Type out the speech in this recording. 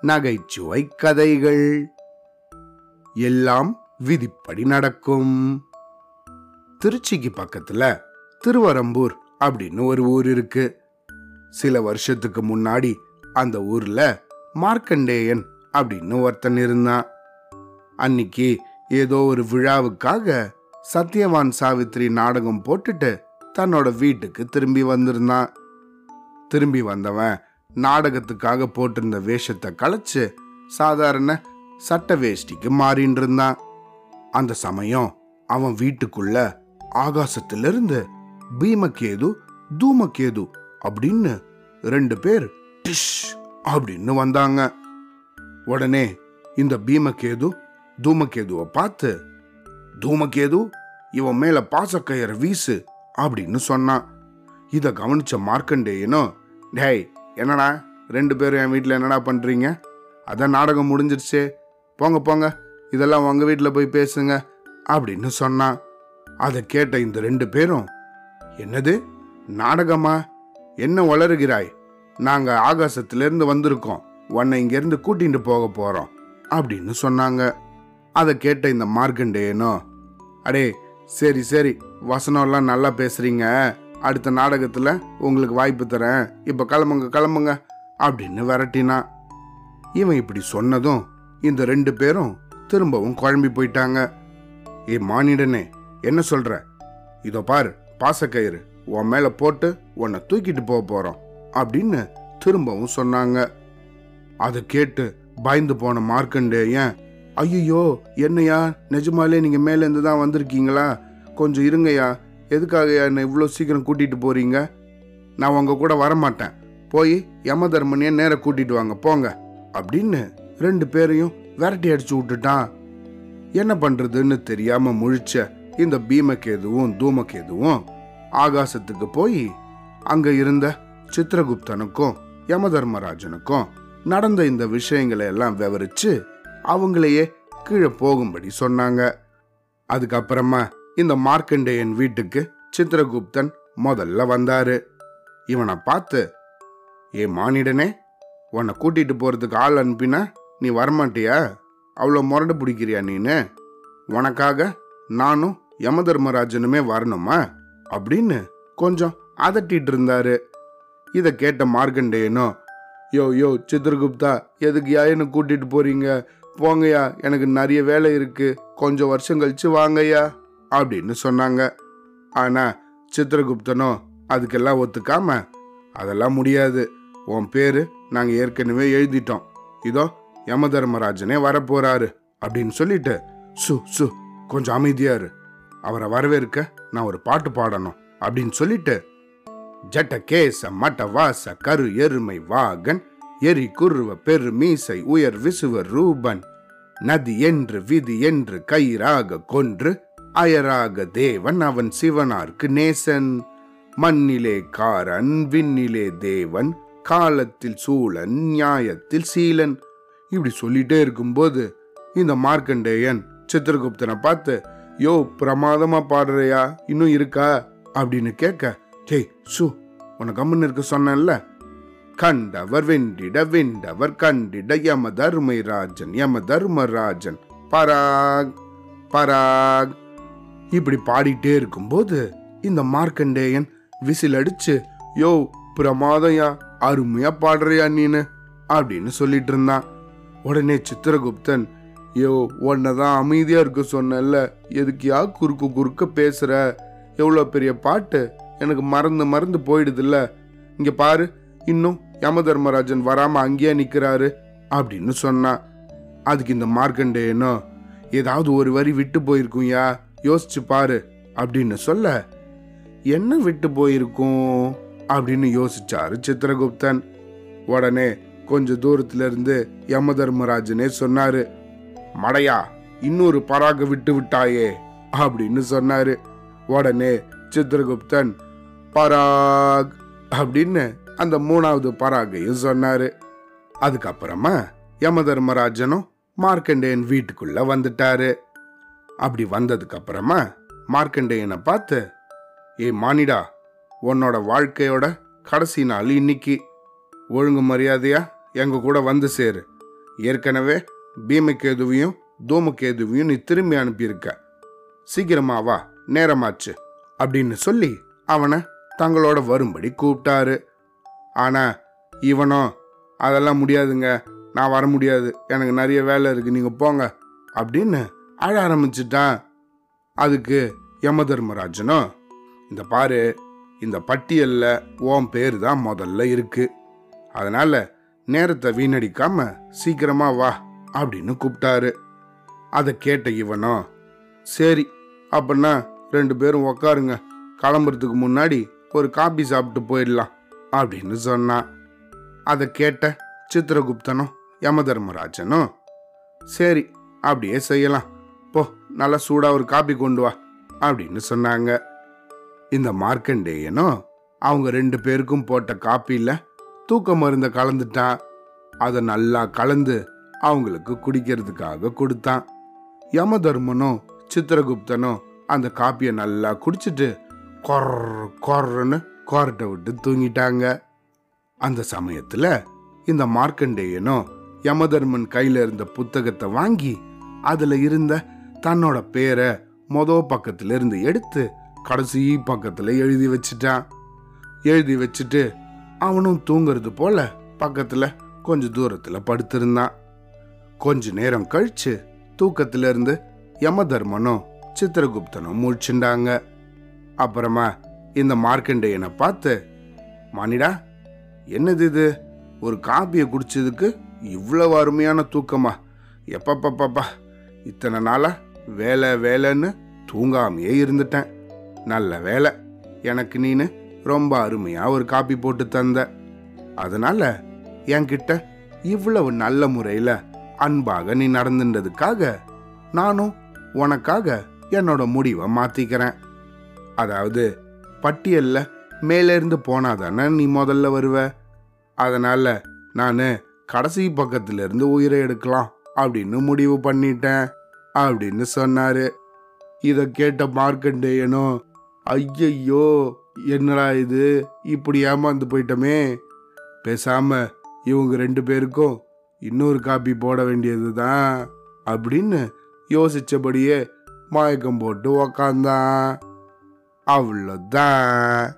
நகைச்சுவை கதைகள். எல்லாம் விதிப்படி நடக்கும். திருச்சிக்கு பக்கத்துல திருவரம்பூர் அப்படின்னு ஒரு ஊர் இருக்கு. சில வருஷத்துக்கு முன்னாடி அந்த ஊர்ல மார்க்கண்டேயன் அப்படின்னு ஒருத்தன் இருந்தான். அன்னைக்கு ஏதோ ஒரு விழாவுக்காக சத்யவான் சாவித்ரி நாடகம் போட்டுட்டு தன்னோட வீட்டுக்கு திரும்பி வந்திருந்தான். திரும்பி வந்தவன் நாடகத்துக்காக போட்டிருந்த வேஷத்தை களைச்சு சாதாரண சட்ட வேஷ்டிக்கு மாறின்னு இருந்தான். அந்த சமயம் அவன் வீட்டுக்குள்ள ஆகாசத்திலிருந்து பீமகேது தூமகேது அப்படின்னு ரெண்டு பேர் டிஷ் அப்படின்னு வந்தாங்க. உடனே இந்த பீமகேது தூமகேதுவை பார்த்து தூமகேது இவன் மேல பாசக்கயிறை வீசு அப்படின்னு சொன்னான். இதை கவனிச்ச மார்க்கண்டேயனும் டேய் என்னடா ரெண்டு பேரும் என் வீட்டில் என்னடா பண்ணுறீங்க அதான் நாடகம் முடிஞ்சிடுச்சு போங்க போங்க. இதெல்லாம் உங்கள் வீட்டில் போய் பேசுங்க அப்படின்னு சொன்னான். அதை கேட்ட இந்த ரெண்டு பேரும் என்னது? நாடகமா? என்ன வளருகிறாய் நாங்கள் ஆகாசத்திலேருந்து வந்திருக்கோம். உன்னை இங்கேருந்து கூட்டிகிட்டு போக போகிறோம் அப்படின்னு சொன்னாங்க. அதை கேட்ட இந்த மார்க்கண்டேயனோ அடே சரி சரி. வசனம்லாம் நல்லா பேசுகிறீங்க அடுத்த நாடகத்தில் உங்களுக்கு வாய்ப்பு தரேன். இப்போ கிளம்புங்க கிளம்புங்க அப்படின்னு விரட்டினான் இவன் இப்படி சொன்னதும் இந்த ரெண்டு பேரும் திரும்பவும் குழம்பி போயிட்டாங்க. ஏ மானிடனே என்ன சொல்ற? இதோ பாரு பாசக்கயிறு உன் மேல போட்டு உன்னை தூக்கிட்டு போக போறோம் அப்படின்னு திரும்பவும் சொன்னாங்க. அதை கேட்டு பயந்து போன மார்க்கண்டேயன் ஐயோ என்னையா? நிஜமாலே நீங்க மேலேருந்து தான் வந்திருக்கீங்களா? கொஞ்சம் இருங்கய்யா எதுக்காக என்னை இவ்வளோ சீக்கிரம் கூட்டிகிட்டு போகிறீங்க நான் உங்கள் கூட வரமாட்டேன். போய் யம தர்மனிய கூட்டிகிட்டு வாங்க போங்க. அப்படின்னு ரெண்டு பேரையும் விரட்டி அடிச்சு விட்டுட்டான். என்ன பண்ணுறதுன்னு தெரியாமல் முழிச்ச இந்த பீமகேதுவும் தூமகேதுவும் ஆகாசத்துக்கு போய் அங்கே இருந்த சித்திரகுப்தனுக்கும் யமதர்மராஜனுக்கும் நடந்த இந்த விஷயங்களை எல்லாம் விவரிச்சு அவங்களையே கீழே போகும்படி சொன்னாங்க. அதுக்கப்புறமா இந்த மார்க்கண்டேயன் வீட்டுக்கு சித்திரகுப்தன் முதல்ல வந்தாரு. இவனை பார்த்து ஏ மானிடனே உன்னை கூட்டிட்டு போறதுக்கு ஆள் அனுப்பினா நீ வரமாட்டியா? அவ்வளோ முரடு பிடிக்கிறியா நீனு? உனக்காக நானும் யமதர்மராஜனுமே வரணுமா? அப்படின்னு கொஞ்சம் அதட்டிட்டு இருந்தாரு. இதை கேட்ட மார்க்கண்டேயனோ யோ யோ சித்திரகுப்தா எதுக்குயா என்ன கூட்டிட்டு போறீங்க? போங்கய்யா எனக்கு நிறைய வேலை இருக்கு. கொஞ்சம் வருஷம் கழிச்சு வாங்கய்யா. அப்படின்னு சொன்னாங்க. ஆனா சித்திரகுப்தனோ அதுக்கெல்லாம் ஒத்துக்காம அதெல்லாம் முடியாது. உன் பேரு நாங்க ஏற்கனவே எழுதிட்டோம். இதோ யமதர்மராஜனே வரப்போறாரு அப்படின்னு சொல்லிட்டு சு சு கொஞ்சம் அமைதியாரு அவரை வரவேற்க நான் ஒரு பாட்டு பாடணும் அப்படின்னு சொல்லிட்டு ஜட்ட கேச மட்ட வாச கரு எருமை வாகன் எரி குருவ பெரு மீசை உயர் விசுவ ரூபன் நதி என்று விதி என்று கயிறாக கொன்று அயராக தேவன் அவன் சிவனார்க்கு நேசன். மண்ணிலே காரன் விண்ணிலே தேவன் காலத்தில் சூழன் நியாயத்தில் சீலன். இப்படி சொல்லிட்டே இருக்கும்போது இந்த மார்க்கண்டேயன் சித்திரகுப்தனை பார்த்து யோ பிரமாதமா பாடுறியா? இன்னும் இருக்கா? அப்படின்னு கேட்க டேய் சு உனக்கு கம்முன்னு இருக்க சொன்னேன்ல. கண்டவர் வெண்டிட வெண்டவர் கண்டிட யம தர்மை ராஜன் யம தர்மராஜன் பராக் பராக். இப்படி பாடிட்டே இருக்கும்போது இந்த மார்க்கண்டேயன் விசில் அடிச்சு யோ பிரமாதையா அருமையா பாடுறியா நீனு? அப்படின்னு சொல்லிட்டு இருந்தான். உடனே சித்திரகுப்தன் யோ உன்னதான் அமைதியா இருக்க சொன்னேன்ல எதுக்கியா குறுக்கு குறுக்க பேசுற? எவ்வளோ பெரிய பாட்டு? எனக்கு மறந்து மறந்து போயிடுதுல்ல. இங்க பாரு இன்னும் யமதர்மராஜன் வராம அங்கேயே நிக்கிறாரு அப்படின்னு சொன்னான். அதுக்கு இந்த மார்க்கண்டேயனோ ஏதாவது ஒரு வரி விட்டு போயிருக்கும்யா யோசிச்சு பாரு அப்படின்னு சொல்ல என்ன விட்டு போயிருக்கும்? அப்படின்னு யோசிச்சாரு சித்திரகுப்தன். உடனே கொஞ்ச தூரத்துல இருந்து யமதர்மராஜனே சொன்னாரு மடையா இன்னொரு பராக விட்டு விட்டாயே அப்படின்னு சொன்னாரு. உடனே சித்திரகுப்தன் பராக் அப்படின்னு அந்த மூணாவது பராகையும் சொன்னாரு. அதுக்கப்புறமா யமதர்மராஜனும் மார்க்கண்டேயன் வீட்டுக்குள்ள வந்துட்டாரு. அப்படி வந்ததுக்கு அப்புறமா மார்க்கண்டேயனை பார்த்து ஏ மானிடா உன்னோட வாழ்க்கையோட கடைசி நாள் இன்னைக்கு. ஒழுங்கு மரியாதையா எங்க கூட வந்து சேரு. ஏற்கனவே பீமகேதுவையும் தூமகேதுவையும் நீ திரும்பி அனுப்பியிருக்க. சீக்கிரமா வா நேரமாச்சு அப்படின்னு சொல்லி அவனை தங்களோட வரும்படி கூப்பிட்டாரு. ஆனா இவனோ அதெல்லாம் முடியாதுங்க. நான் வர முடியாது. எனக்கு நிறைய வேலை இருக்கு. நீங்க போங்க அப்படின்னு அழ ஆரம்பிச்சிட்டான். அதுக்கு யம இந்த பாரு இந்த பட்டியலில் உன் பேர் தான் முதல்ல இருக்கு. அதனால நேரத்தை வீணடிக்காம சீக்கிரமா வா அப்படின்னு கூப்பிட்டாரு. அதை கேட்ட இவனோ சரி அப்படின்னா ரெண்டு பேரும் உக்காருங்க. கிளம்புறதுக்கு முன்னாடி ஒரு காபி சாப்பிட்டு போயிடலாம் அப்படின்னு சொன்னான். அதை கேட்ட சித்திரகுப்தனும் யமதர்மராஜனும் சரி அப்படியே செய்யலாம். போ நல்லா சூடாக ஒரு காபி கொண்டு வா அப்படின்னு சொன்னாங்க. இந்த மார்க்கண்டேயனும் அவங்க ரெண்டு பேருக்கும் போட்ட காப்பியில் தூக்க மருந்தை கலந்துட்டான். அதை நல்லா கலந்து அவங்களுக்கு குடிக்கிறதுக்காக கொடுத்தான். யமதர்மனும் சித்திரகுப்தனும் அந்த காப்பியை நல்லா குடிச்சிட்டு கொர் கொர்ன்னு கொரட்டை விட்டு தூங்கிட்டாங்க. அந்த சமயத்தில் இந்த மார்க்கண்டேயனும் யமதர்மன் கையில் இருந்த புத்தகத்தை வாங்கி அதில் இருந்த தன்னோட பேரை மொத பக்கத்துல இருந்து எடுத்து கடைசி பக்கத்துல எழுதி வச்சிட்டான். எழுதி வச்சுட்டு அவனும் தூங்குறது போல பக்கத்துல கொஞ்ச தூரத்துல படுத்திருந்தான். கொஞ்ச நேரம் கழிச்சு தூக்கத்துல இருந்து யமதர்மனும் சித்திரகுப்தனும் முழிச்சுண்டாங்க. அப்புறமா இந்த மார்க்கண்டேயனை பார்த்து மானிடா என்னது இது? ஒரு காப்பியை குடிச்சதுக்கு இவ்வளவு அருமையான தூக்கமா? எப்பப்பப்பப்பா இத்தனை நாளா வேலை வேலைன்னு தூங்காமையே இருந்துட்டேன். நல்ல வேலை. எனக்கு நீனு ரொம்ப அருமையாக ஒரு காப்பி போட்டு தந்த. அதனால என்கிட்ட இவ்வளவு நல்ல முறையில் அன்பாக நீ நடந்துன்றதுக்காக நானும் உனக்காக என்னோட முடிவை மாத்திக்கிறேன். அதாவது பட்டியலில் மேலேருந்து போனாதானே நீ முதல்ல வருவ? அதனால நான் கடைசி பக்கத்துல இருந்து உயிரை எடுக்கலாம் அப்படின்னு முடிவு பண்ணிட்டேன். அப்படின்னு சொன்னாரு. இதை கேட்ட மார்க்கண்டேயனும் ஐயையோ என்னடா இது? இப்படி ஏமாந்து போயிட்டோமே. பேசாம இவங்க ரெண்டு பேருக்கும் இன்னொரு காப்பி போட வேண்டியதுதான் அப்படின்னு யோசிச்சபடியே மயக்கம் போட்டு உக்காந்தான். அவ்வளோதான்